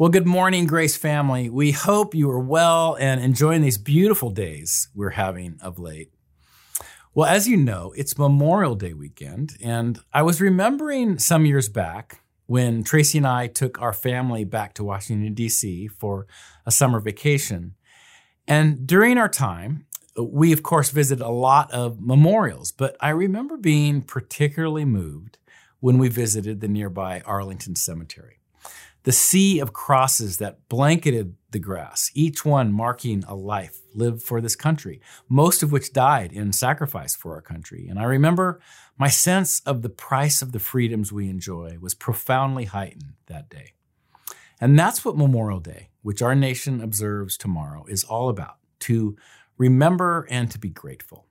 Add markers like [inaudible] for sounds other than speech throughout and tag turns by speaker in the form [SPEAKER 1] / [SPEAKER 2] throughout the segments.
[SPEAKER 1] Well, good morning, Grace family. We hope you are well and enjoying these beautiful days we're having of late. Well, as you know, it's Memorial Day weekend, and I was remembering some years back when Tracy and I took our family back to Washington, D.C. for a summer vacation. And during our time, we of course visited a lot of memorials, but I remember being particularly moved when we visited the nearby Arlington Cemetery the sea of crosses that blanketed the grass, each one marking a life lived for this country, most of which died in sacrifice for our country. And I remember my sense of the price of the freedoms we enjoy was profoundly heightened that day. And that's what Memorial Day, which our nation observes tomorrow, is all about to remember and to be grateful.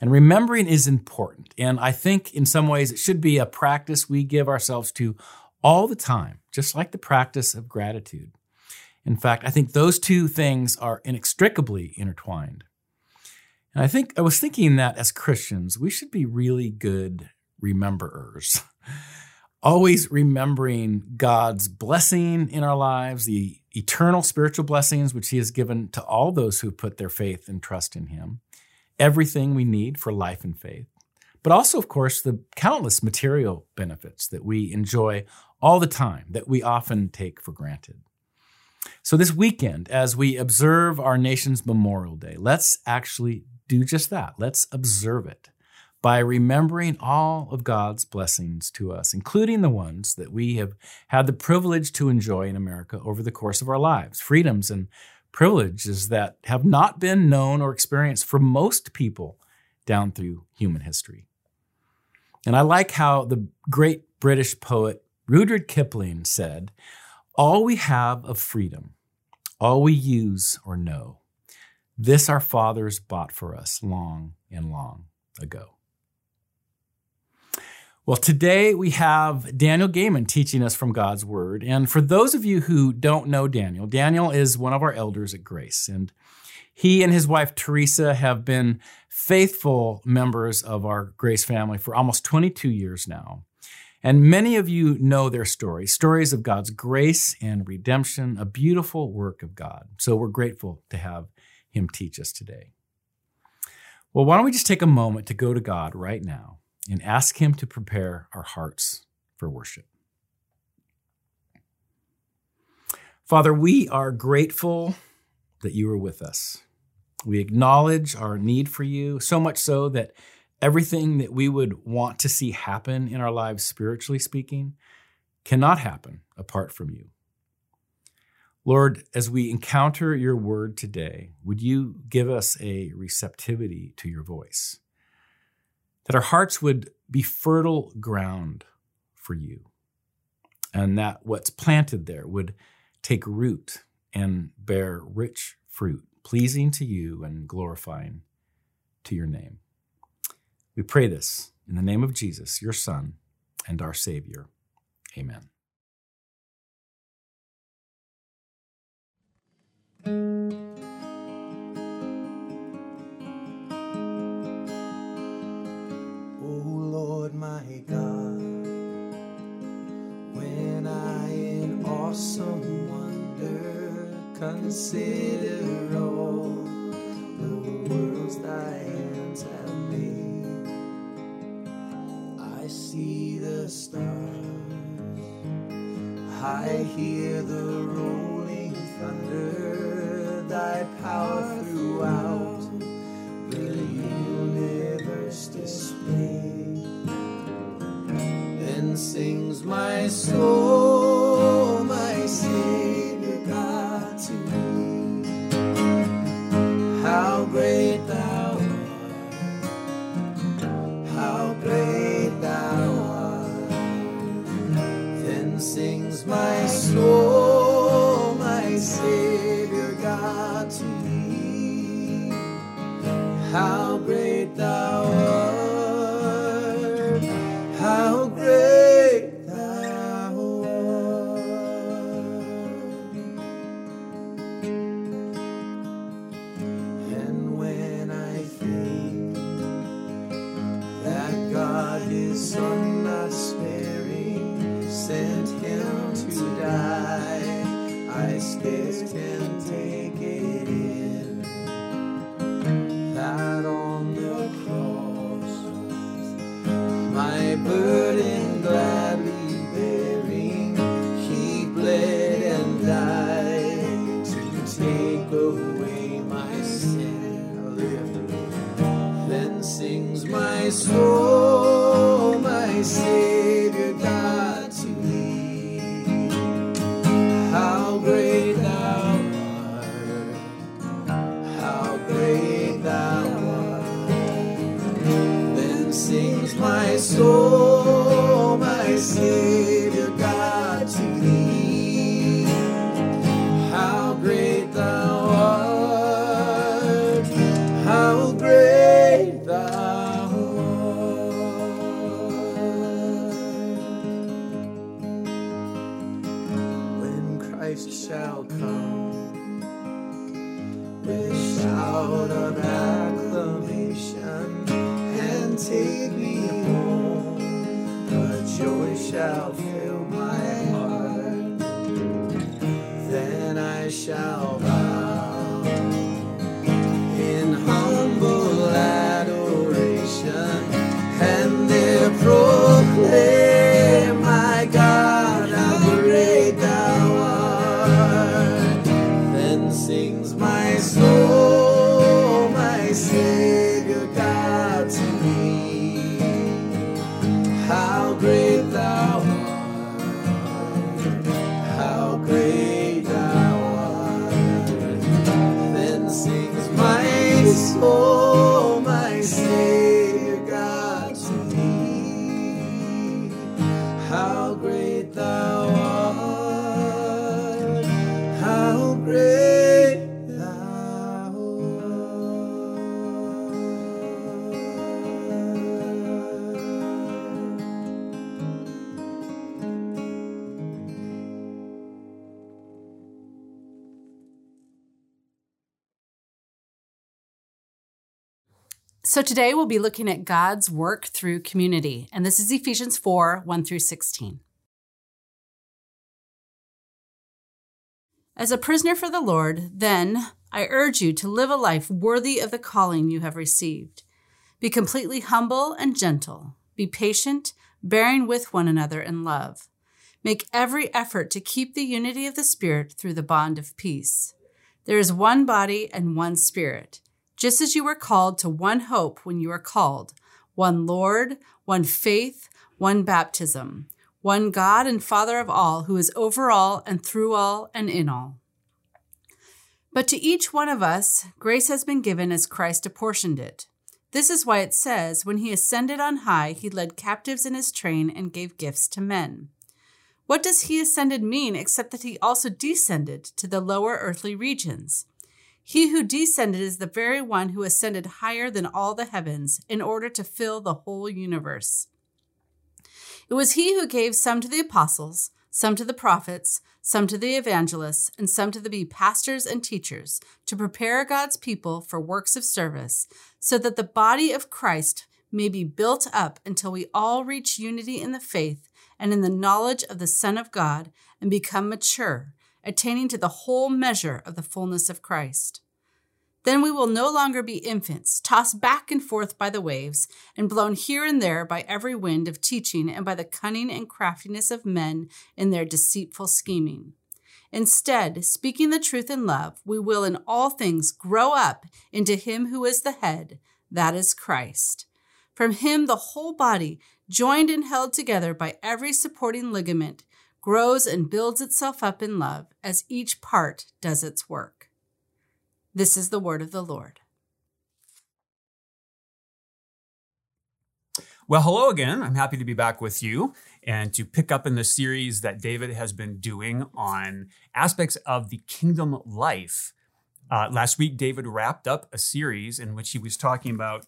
[SPEAKER 1] And remembering is important. And I think in some ways it should be a practice we give ourselves to all the time, just like the practice of gratitude. In fact, I think those two things are inextricably intertwined. And I think I was thinking that as Christians, we should be really good rememberers, [laughs] always remembering God's blessing in our lives, the eternal spiritual blessings which He has given to all those who put their faith and trust in Him, everything we need for life and faith, but also, of course, the countless material benefits that we enjoy all the time that we often take for granted. So, this weekend, as we observe our nation's Memorial Day, let's actually do just that. Let's observe it by remembering all of God's blessings to us, including the ones that we have had the privilege to enjoy in America over the course of our lives, freedoms and privileges that have not been known or experienced for most people down through human history. And I like how the great British poet Rudyard Kipling said, All we have of freedom, all we use or know, this our fathers bought for us long and long ago. Well, today we have Daniel Gaiman teaching us from God's Word. And for those of you who don't know Daniel, Daniel is one of our elders at Grace. And he and his wife Teresa have been faithful members of our Grace family for almost 22 years now. And many of you know their stories, stories of God's grace and redemption, a beautiful work of God. So we're grateful to have him teach us today. Well, why don't we just take a moment to go to God right now and ask him to prepare our hearts for worship? Father, we are grateful that you are with us. We acknowledge our need for you, so much so that everything that we would want to see happen in our lives, spiritually speaking, cannot happen apart from you. Lord, as we encounter your word today, would you give us a receptivity to your voice? That our hearts would be fertile ground for you, and that what's planted there would take root and bear rich fruit, pleasing to you and glorifying to your name. We pray this in the name of Jesus, your Son, and our Savior. Amen.
[SPEAKER 2] Oh Lord my God, when I in awesome wonder consider all the worlds thy hands have see the stars. I hear the rolling thunder, thy power throughout the universe display. Then sings my soul, How great thou
[SPEAKER 3] So today we'll be looking at God's work through community, and this is Ephesians 4 1 through 16. As a prisoner for the Lord, then I urge you to live a life worthy of the calling you have received. Be completely humble and gentle. Be patient, bearing with one another in love. Make every effort to keep the unity of the Spirit through the bond of peace. There is one body and one Spirit, just as you were called to one hope when you were called, one Lord, one faith, one baptism, one God and Father of all, who is over all and through all and in all. But to each one of us, grace has been given as Christ apportioned it. This is why it says, When he ascended on high, he led captives in his train and gave gifts to men. What does he ascended mean except that he also descended to the lower earthly regions? He who descended is the very one who ascended higher than all the heavens in order to fill the whole universe. It was he who gave some to the apostles, some to the prophets, some to the evangelists, and some to the be pastors and teachers, to prepare God's people for works of service, so that the body of Christ may be built up until we all reach unity in the faith and in the knowledge of the Son of God and become mature, attaining to the whole measure of the fullness of Christ. Then we will no longer be infants, tossed back and forth by the waves, and blown here and there by every wind of teaching and by the cunning and craftiness of men in their deceitful scheming. Instead, speaking the truth in love, we will in all things grow up into Him who is the head, that is Christ. From Him, the whole body, joined and held together by every supporting ligament, grows and builds itself up in love as each part does its work. This is the word of the Lord.
[SPEAKER 4] Well, hello again. I'm happy to be back with you and to pick up in the series that David has been doing on aspects of the kingdom life. Uh, last week, David wrapped up a series in which he was talking about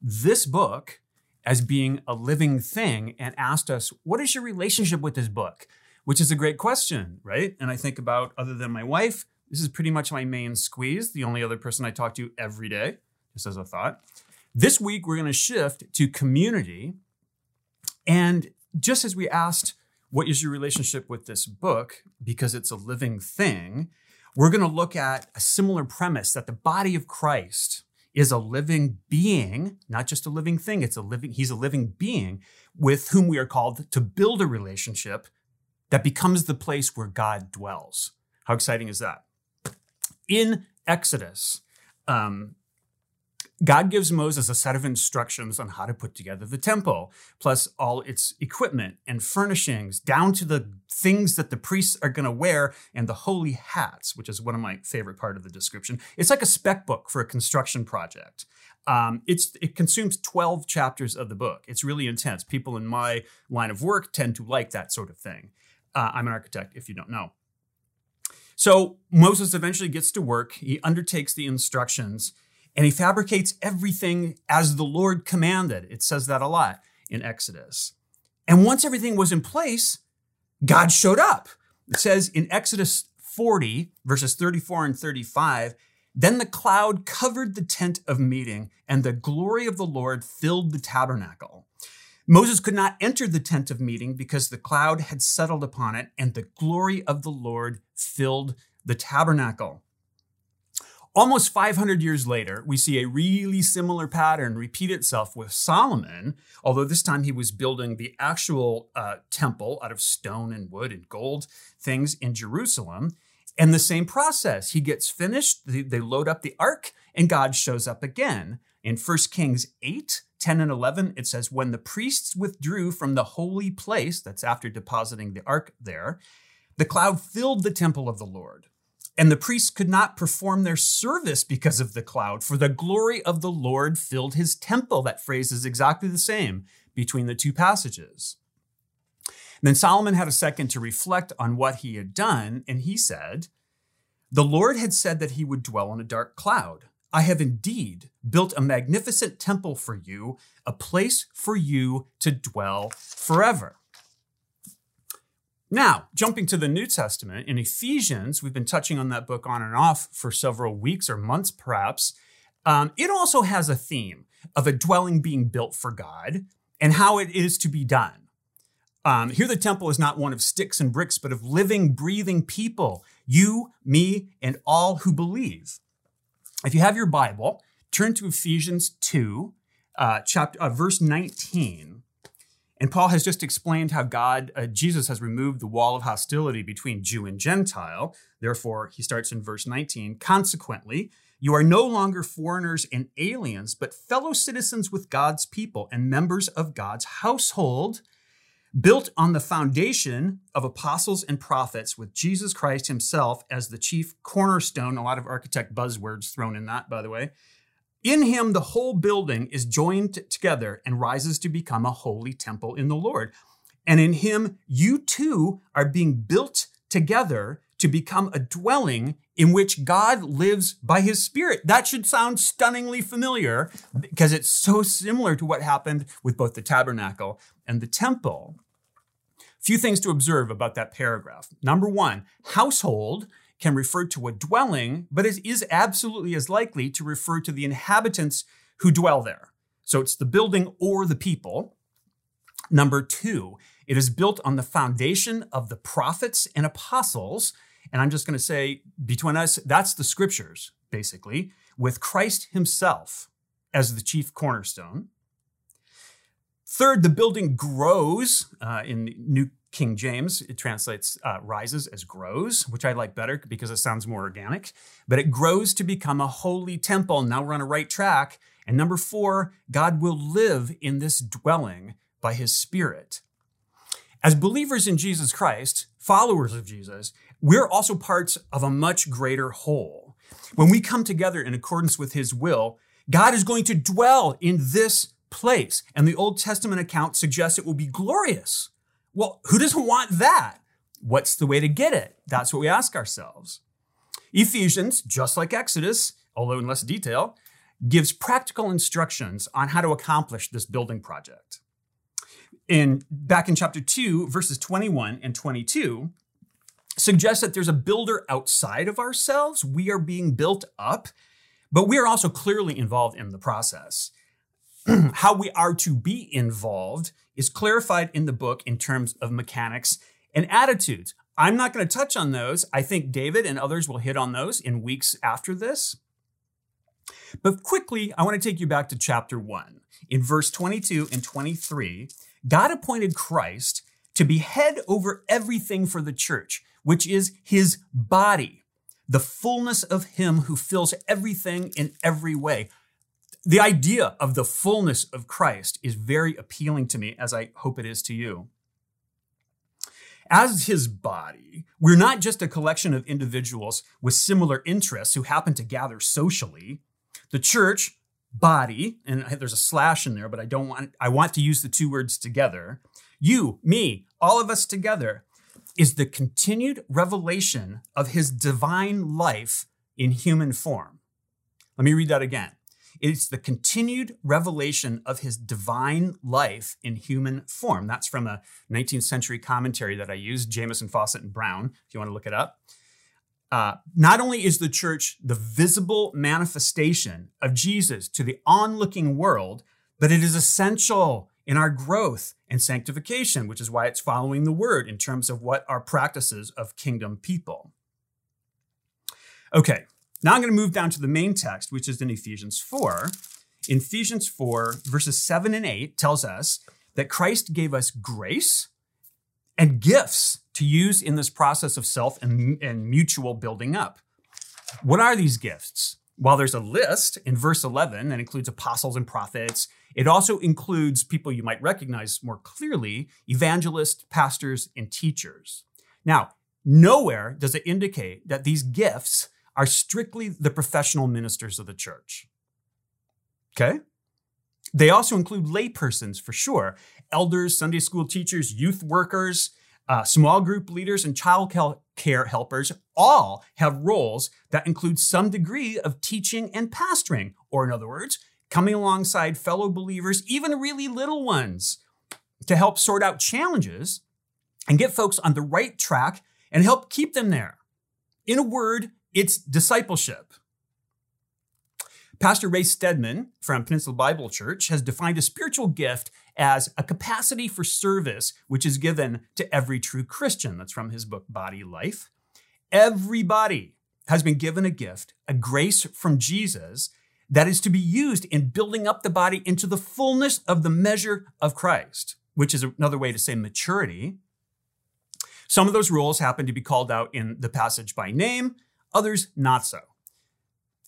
[SPEAKER 4] this book as being a living thing and asked us, What is your relationship with this book? Which is a great question, right? And I think about, other than my wife, this is pretty much my main squeeze, the only other person I talk to every day, just as a thought. This week, we're going to shift to community. And just as we asked, what is your relationship with this book? Because it's a living thing, we're going to look at a similar premise that the body of Christ is a living being, not just a living thing. It's a living, he's a living being with whom we are called to build a relationship that becomes the place where God dwells. How exciting is that? In Exodus, um, God gives Moses a set of instructions on how to put together the temple, plus all its equipment and furnishings, down to the things that the priests are going to wear and the holy hats, which is one of my favorite part of the description. It's like a spec book for a construction project. Um, it's it consumes 12 chapters of the book. It's really intense. People in my line of work tend to like that sort of thing. Uh, I'm an architect, if you don't know. So Moses eventually gets to work. He undertakes the instructions and he fabricates everything as the Lord commanded. It says that a lot in Exodus. And once everything was in place, God showed up. It says in Exodus 40, verses 34 and 35, then the cloud covered the tent of meeting, and the glory of the Lord filled the tabernacle. Moses could not enter the tent of meeting because the cloud had settled upon it, and the glory of the Lord filled the tabernacle. Almost 500 years later, we see a really similar pattern repeat itself with Solomon, although this time he was building the actual uh, temple out of stone and wood and gold things in Jerusalem. And the same process. He gets finished, they, load up the ark, and God shows up again. In 1 Kings 8, 10 and 11, it says, When the priests withdrew from the holy place, that's after depositing the ark there, the cloud filled the temple of the Lord. And the priests could not perform their service because of the cloud, for the glory of the Lord filled his temple. That phrase is exactly the same between the two passages. Then Solomon had a second to reflect on what he had done, and he said, The Lord had said that he would dwell in a dark cloud. I have indeed built a magnificent temple for you, a place for you to dwell forever. Now, jumping to the New Testament, in Ephesians, we've been touching on that book on and off for several weeks or months, perhaps. Um, it also has a theme of a dwelling being built for God and how it is to be done. Um, here, the temple is not one of sticks and bricks, but of living, breathing people you, me, and all who believe. If you have your Bible, turn to Ephesians 2, uh, chapter, uh, verse 19. And Paul has just explained how God, uh, Jesus has removed the wall of hostility between Jew and Gentile. Therefore, he starts in verse 19. Consequently, you are no longer foreigners and aliens, but fellow citizens with God's people and members of God's household, built on the foundation of apostles and prophets, with Jesus Christ himself as the chief cornerstone. A lot of architect buzzwords thrown in that, by the way in him, the whole building is joined together and rises to become a holy temple in the Lord. And in him, you too are being built together to become a dwelling in which God lives by his spirit. That should sound stunningly familiar because it's so similar to what happened with both the tabernacle and the temple. Few things to observe about that paragraph. Number one, household can refer to a dwelling, but it is absolutely as likely to refer to the inhabitants who dwell there. So it's the building or the people. Number two, it is built on the foundation of the prophets and apostles. And I'm just going to say, between us, that's the scriptures, basically, with Christ himself as the chief cornerstone. Third, the building grows uh, in New King James, it translates uh, rises as grows, which I like better because it sounds more organic. But it grows to become a holy temple. Now we're on a right track. And number four, God will live in this dwelling by his spirit. As believers in Jesus Christ, followers of Jesus, we're also parts of a much greater whole. When we come together in accordance with his will, God is going to dwell in this place. And the Old Testament account suggests it will be glorious. Well, who doesn't want that? What's the way to get it? That's what we ask ourselves. Ephesians, just like Exodus, although in less detail, gives practical instructions on how to accomplish this building project. In back in chapter 2, verses 21 and 22, suggests that there's a builder outside of ourselves. We are being built up, but we are also clearly involved in the process. [clears throat] how we are to be involved is clarified in the book in terms of mechanics and attitudes. I'm not going to touch on those. I think David and others will hit on those in weeks after this. But quickly, I want to take you back to chapter 1. In verse 22 and 23, God appointed Christ to be head over everything for the church, which is his body, the fullness of him who fills everything in every way. The idea of the fullness of Christ is very appealing to me, as I hope it is to you. As his body, we're not just a collection of individuals with similar interests who happen to gather socially. The church body, and there's a slash in there, but I don't want, I want to use the two words together. You, me, all of us together is the continued revelation of his divine life in human form. Let me read that again. It's the continued revelation of his divine life in human form. That's from a 19th century commentary that I used, Jamieson, Fausset, and Brown, if you want to look it up. Uh, not only is the church the visible manifestation of Jesus to the onlooking world, but it is essential in our growth and sanctification, which is why it's following the word in terms of what are practices of kingdom people. Okay, now I'm going to move down to the main text, which is in Ephesians 4. In Ephesians 4, verses 7 and 8 tells us that Christ gave us grace and gifts to use in this process of self and, and mutual building up. What are these gifts? While there's a list in verse 11 that includes apostles and prophets, it also includes people you might recognize more clearly evangelists, pastors, and teachers. Now, nowhere does it indicate that these gifts are strictly the professional ministers of the church. Okay? They also include laypersons for sure elders, Sunday school teachers, youth workers, uh, small group leaders, and child care helpers all have roles that include some degree of teaching and pastoring, or in other words, coming alongside fellow believers, even really little ones, to help sort out challenges and get folks on the right track and help keep them there. In a word, it's discipleship. Pastor Ray Stedman from Peninsula Bible Church has defined a spiritual gift as a capacity for service which is given to every true Christian. That's from his book, Body Life. Everybody has been given a gift, a grace from Jesus that is to be used in building up the body into the fullness of the measure of Christ, which is another way to say maturity. Some of those roles happen to be called out in the passage by name, others not so.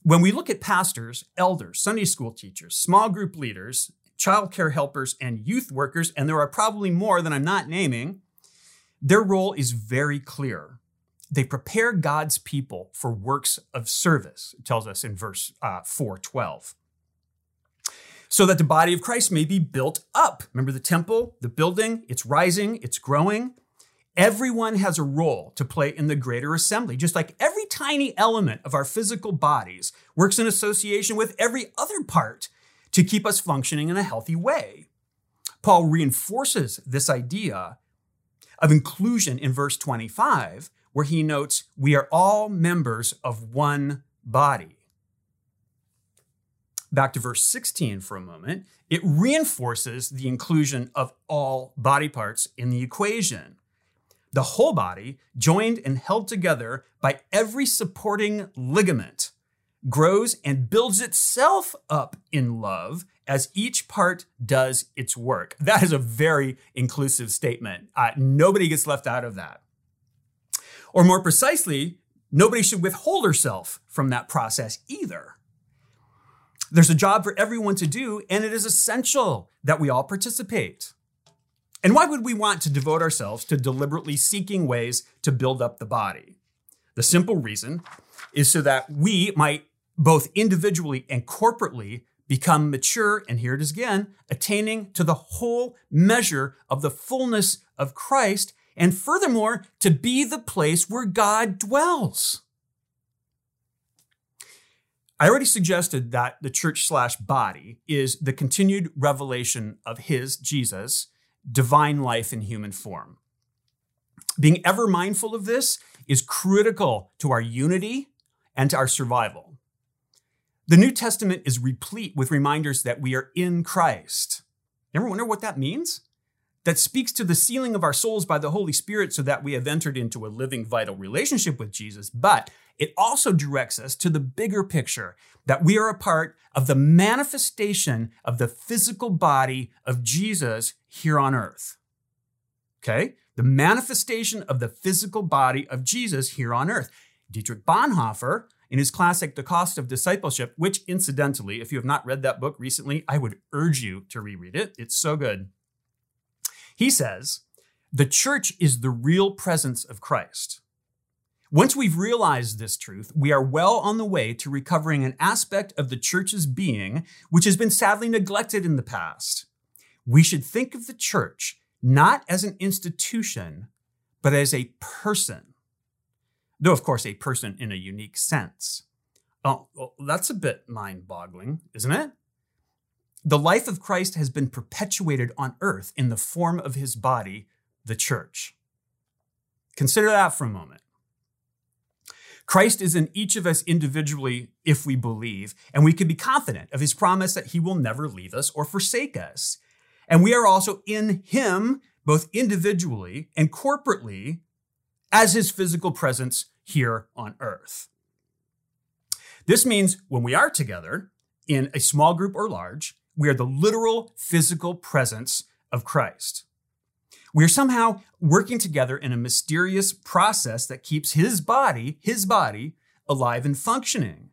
[SPEAKER 4] When we look at pastors, elders, Sunday school teachers, small group leaders, childcare helpers, and youth workers, and there are probably more than I'm not naming, their role is very clear. They prepare God's people for works of service, it tells us in verse uh, 412. So that the body of Christ may be built up. Remember the temple, the building, it's rising, it's growing. Everyone has a role to play in the greater assembly, just like every tiny element of our physical bodies works in association with every other part to keep us functioning in a healthy way. Paul reinforces this idea of inclusion in verse 25, where he notes, We are all members of one body. Back to verse 16 for a moment, it reinforces the inclusion of all body parts in the equation the whole body, joined and held together by every supporting ligament, grows and builds itself up in love as each part does its work. That is a very inclusive statement. Uh, nobody gets left out of that. Or more precisely, nobody should withhold herself from that process either. There's a job for everyone to do, and it is essential that we all participate. And why would we want to devote ourselves to deliberately seeking ways to build up the body? The simple reason is so that we might both individually and corporately become mature, and here it is again, attaining to the whole measure of the fullness of Christ, and furthermore, to be the place where God dwells. I already suggested that the church slash body is the continued revelation of His, Jesus, divine life in human form. Being ever mindful of this is critical to our unity and to our survival. The New Testament is replete with reminders that we are in Christ. You ever wonder what that means? that speaks to the sealing of our souls by the Holy Spirit so that we have entered into a living, vital relationship with Jesus. But it also directs us to the bigger picture that we are a part of the manifestation of the physical body of Jesus here on earth. Okay? The manifestation of the physical body of Jesus here on earth. Dietrich Bonhoeffer, in his classic The Cost of Discipleship, which incidentally, if you have not read that book recently, I would urge you to reread it. It's so good. He says, the church is the real presence of Christ. Once we've realized this truth, we are well on the way to recovering an aspect of the church's being which has been sadly neglected in the past. We should think of the church not as an institution, but as a person. Though, of course, a person in a unique sense. Oh, well, that's a bit mind boggling, isn't it? The life of Christ has been perpetuated on earth in the form of his body, the church. Consider that for a moment. Christ is in each of us individually if we believe, and we can be confident of his promise that he will never leave us or forsake us. And we are also in him, both individually and corporately, as his physical presence here on earth. This means when we are together in a small group or large, we are the literal physical presence of Christ. We are somehow working together in a mysterious process that keeps his body, his body, alive and functioning.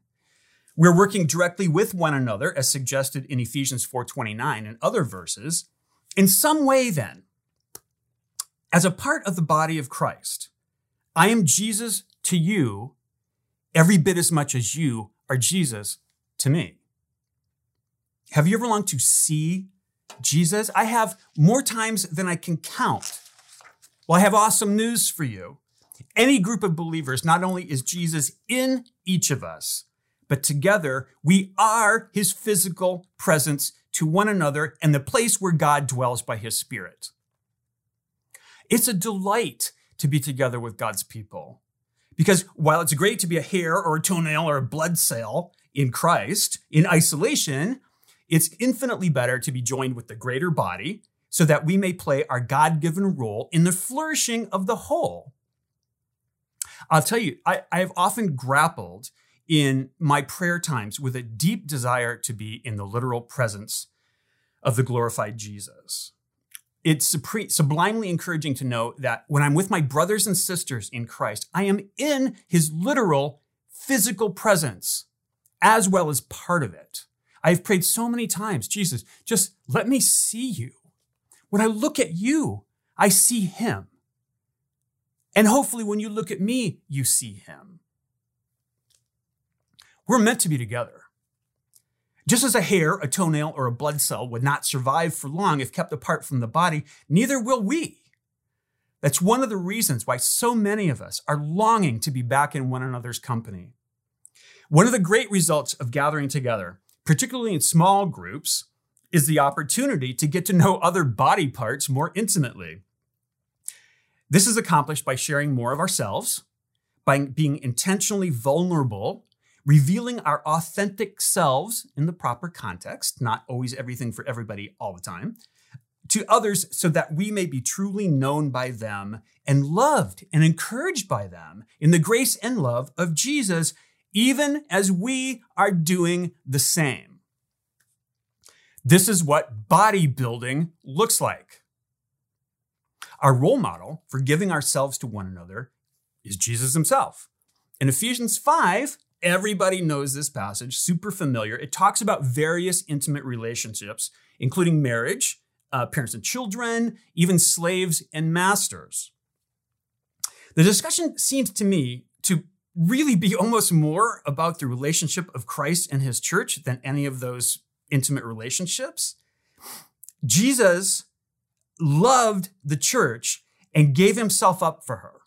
[SPEAKER 4] We're working directly with one another, as suggested in Ephesians 4:29 and other verses. In some way, then, as a part of the body of Christ, I am Jesus to you every bit as much as you are Jesus to me. Have you ever longed to see Jesus? I have more times than I can count. Well, I have awesome news for you. Any group of believers, not only is Jesus in each of us, but together we are his physical presence to one another and the place where God dwells by his spirit. It's a delight to be together with God's people. Because while it's great to be a hair or a toenail or a blood cell in Christ in isolation, it's infinitely better to be joined with the greater body so that we may play our God given role in the flourishing of the whole. I'll tell you, I, I, have often grappled in my prayer times with a deep desire to be in the literal presence of the glorified Jesus. It's sublimely encouraging to know that when I'm with my brothers and sisters in Christ, I am in his literal physical presence as well as part of it. I've prayed so many times, Jesus, just let me see you. When I look at you, I see him. And hopefully, when you look at me, you see him. We're meant to be together. Just as a hair, a toenail, or a blood cell would not survive for long if kept apart from the body, neither will we. That's one of the reasons why so many of us are longing to be back in one another's company. One of the great results of gathering together particularly in small groups, is the opportunity to get to know other body parts more intimately. This is accomplished by sharing more of ourselves, by being intentionally vulnerable, revealing our authentic selves in the proper context, not always everything for everybody all the time, to others so that we may be truly known by them and loved and encouraged by them in the grace and love of Jesus even as we are doing the same. This is what bodybuilding looks like. Our role model for giving ourselves to one another is Jesus himself. In Ephesians 5, everybody knows this passage, super familiar. It talks about various intimate relationships, including marriage, uh, parents and children, even slaves and masters. The discussion seems to me to really be [laughs] almost more about the relationship of Christ and his church than any of those intimate relationships. Jesus loved the church and gave himself up for her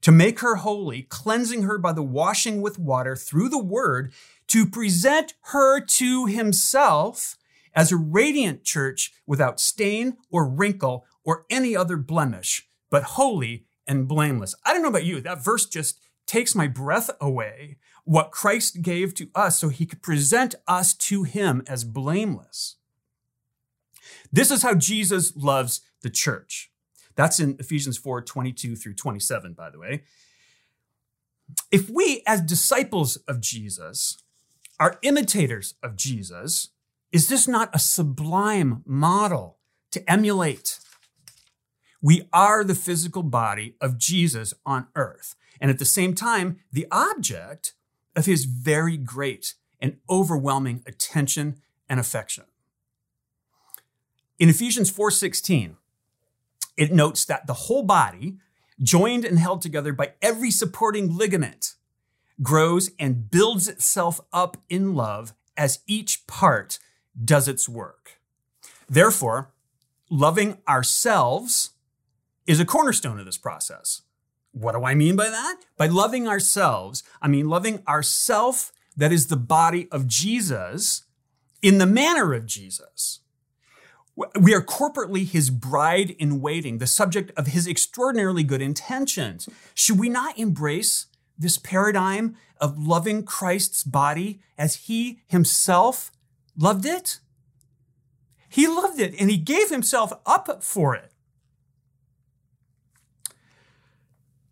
[SPEAKER 4] to make her holy, cleansing her by the washing with water through the word, to present her to himself as a radiant church without stain or wrinkle or any other blemish, but holy and blameless. I don't know about you, that verse just takes my breath away what Christ gave to us so he could present us to him as blameless. This is how Jesus loves the church. That's in Ephesians 4 22 through 27, by the way. If we, as disciples of Jesus, are imitators of Jesus, is this not a sublime model to emulate? We are the physical body of Jesus on earth, and at the same time, the object of his very great and overwhelming attention and affection. In Ephesians 4:16, it notes that the whole body, joined and held together by every supporting ligament, grows and builds itself up in love as each part does its work. Therefore, loving ourselves is a cornerstone of this process. What do I mean by that? By loving ourselves, I mean loving ourself that is the body of Jesus in the manner of Jesus. We are corporately his bride in waiting, the subject of his extraordinarily good intentions. Should we not embrace this paradigm of loving Christ's body as he himself loved it? He loved it and he gave himself up for it.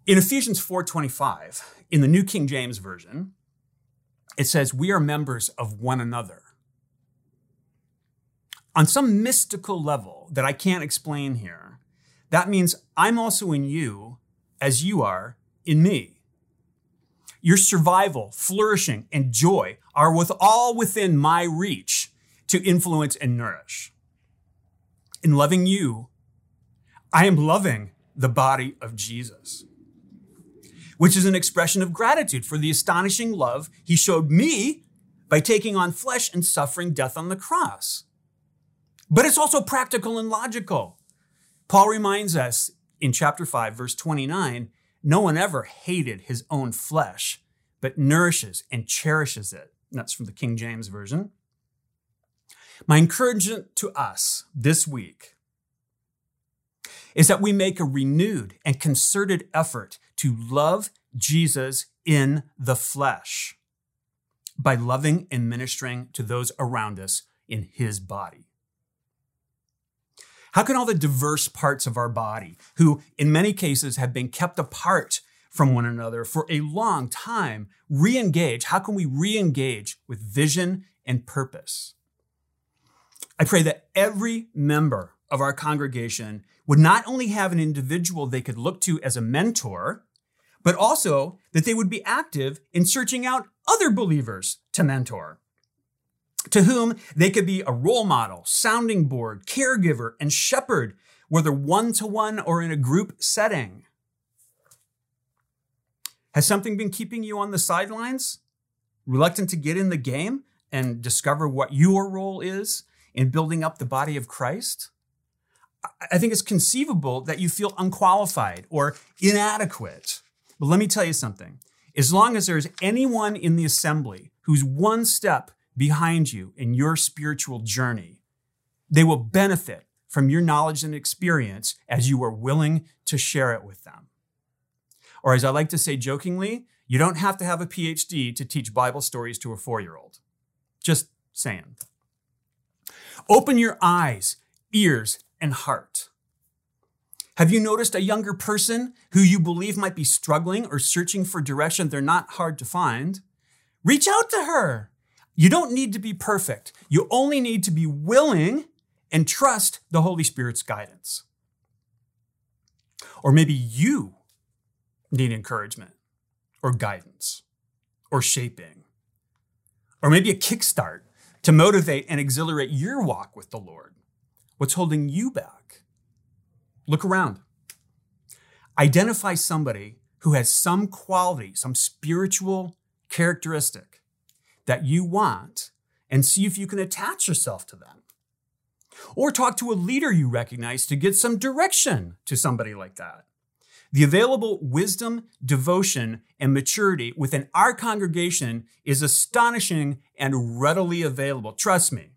[SPEAKER 4] In Ephesians 4:25, in the New King James version, it says we are members of one another on some mystical level that I can't explain here, that means I'm also in you as you are in me. Your survival, flourishing, and joy are with all within my reach to influence and nourish. In loving you, I am loving the body of Jesus, which is an expression of gratitude for the astonishing love he showed me by taking on flesh and suffering death on the cross. But it's also practical and logical. Paul reminds us in chapter 5, verse 29 no one ever hated his own flesh, but nourishes and cherishes it. And that's from the King James Version. My encouragement to us this week is that we make a renewed and concerted effort to love Jesus in the flesh by loving and ministering to those around us in his body. How can all the diverse parts of our body, who in many cases have been kept apart from one another for a long time, re engage? How can we re engage with vision and purpose? I pray that every member of our congregation would not only have an individual they could look to as a mentor, but also that they would be active in searching out other believers to mentor to whom they could be a role model, sounding board, caregiver, and shepherd, whether one to one or in a group setting. Has something been keeping you on the sidelines? Reluctant to get in the game and discover what your role is in building up the body of Christ? I think it's conceivable that you feel unqualified or inadequate. But let me tell you something. As long as there's anyone in the assembly who's one step behind you in your spiritual journey. They will benefit from your knowledge and experience as you are willing to share it with them. Or, as I like to say jokingly, you don't have to have a PhD to teach Bible stories to a four year old. Just saying. Open your eyes, ears, and heart. Have you noticed a younger person who you believe might be struggling or searching for direction they're not hard to find? Reach out to her. You don't need to be perfect. You only need to be willing and trust the Holy Spirit's guidance. Or maybe you need encouragement or guidance or shaping, or maybe a kickstart to motivate and exhilarate your walk with the Lord. What's holding you back? Look around. Identify somebody who has some quality, some spiritual characteristic that you want and see if you can attach yourself to them. Or talk to a leader you recognize to get some direction to somebody like that. The available wisdom, devotion, and maturity within our congregation is astonishing and readily available. Trust me.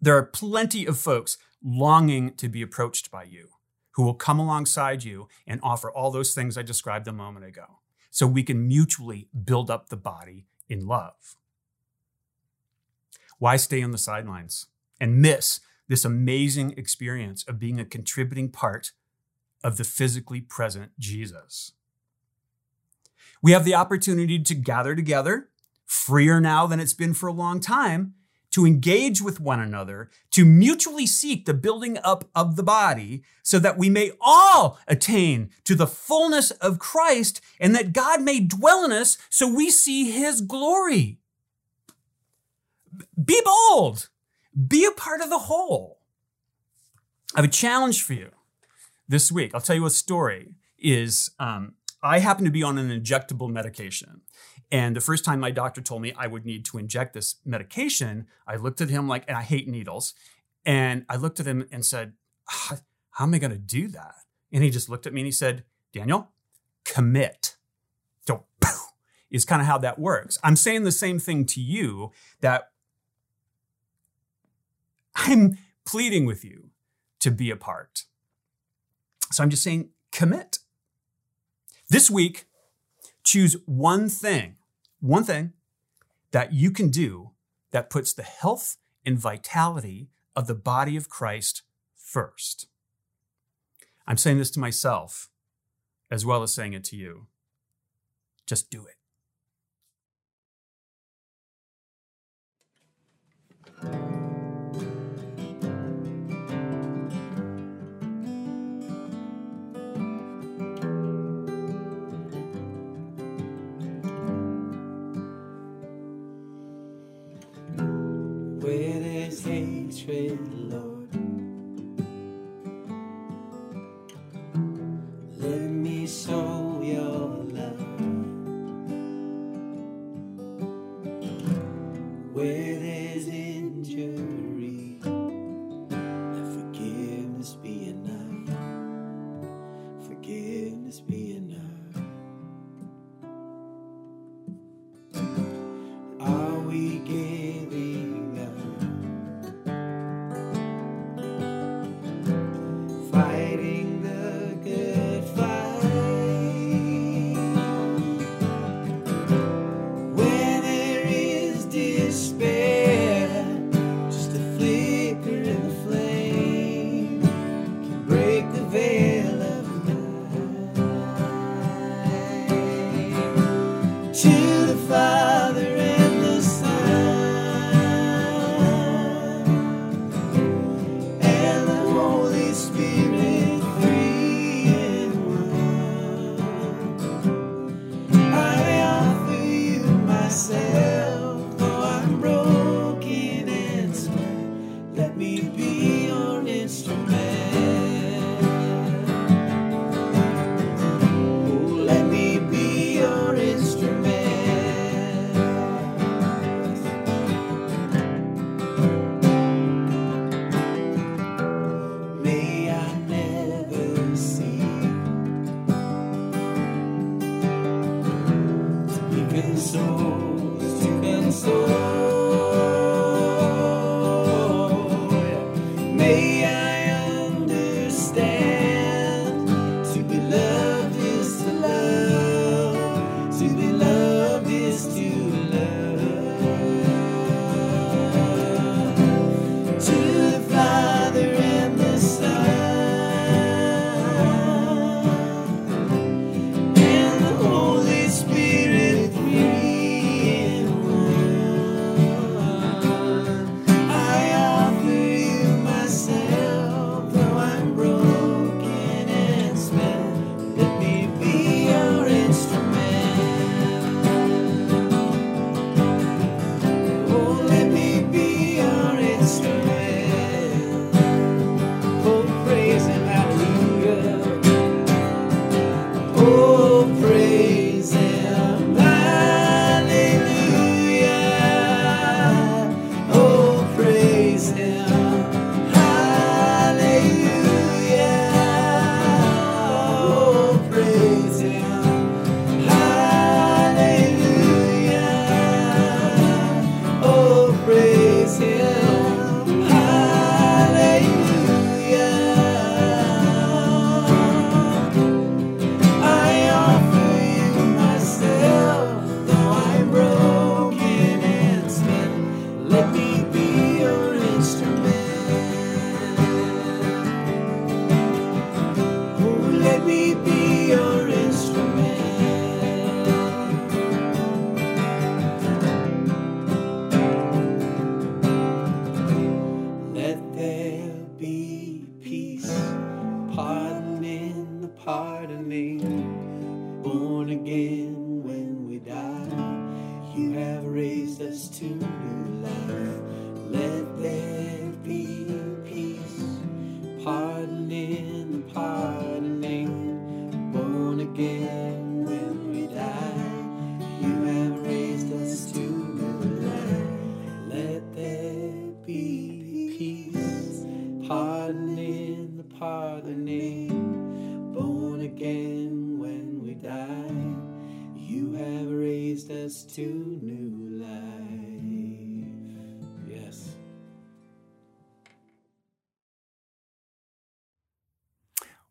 [SPEAKER 4] There are plenty of folks longing to be approached by you who will come alongside you and offer all those things I described a moment ago so we can mutually build up the body in love. Why stay on the sidelines and miss
[SPEAKER 2] this amazing experience of being a contributing part of the physically present Jesus. We have the opportunity to gather together, freer now than it's been for a long time, to engage with one another, to mutually seek the building up of the body, so that we may all attain to the fullness of Christ and that God may dwell in us so we see his glory. Be bold, be a part of the whole. I have a challenge for you this week. I'll tell you a story. Is um, I happen to be on an injectable medication. And the first time my doctor told me I would need to inject this medication, I looked at him like, and I hate needles. And I looked at him and said, How am I going to do that? And he just looked at me and he said, Daniel, commit. So, [laughs] is kind of how that works. I'm saying the same thing to you that I'm pleading with you to be a part. So I'm just saying, commit. This week, choose one thing, one thing that you can do that puts the health and vitality of the body of Christ first. I'm saying this to myself as well as saying it to you. Just do it.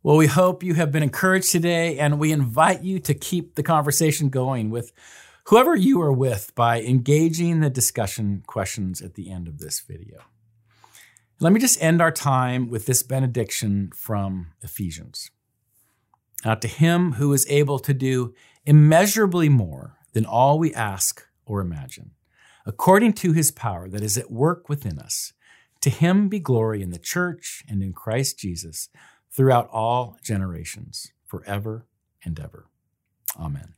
[SPEAKER 1] Well, we hope you have been encouraged today, and we invite you to keep the conversation going with whoever you are with by engaging the discussion questions at the end of this video. Let me just end our time with this benediction from Ephesians. Now, to him who is able to do immeasurably more than all we ask or imagine, according to his power that is at work within us, to him be glory in the church and in Christ Jesus throughout all generations, forever and ever. Amen.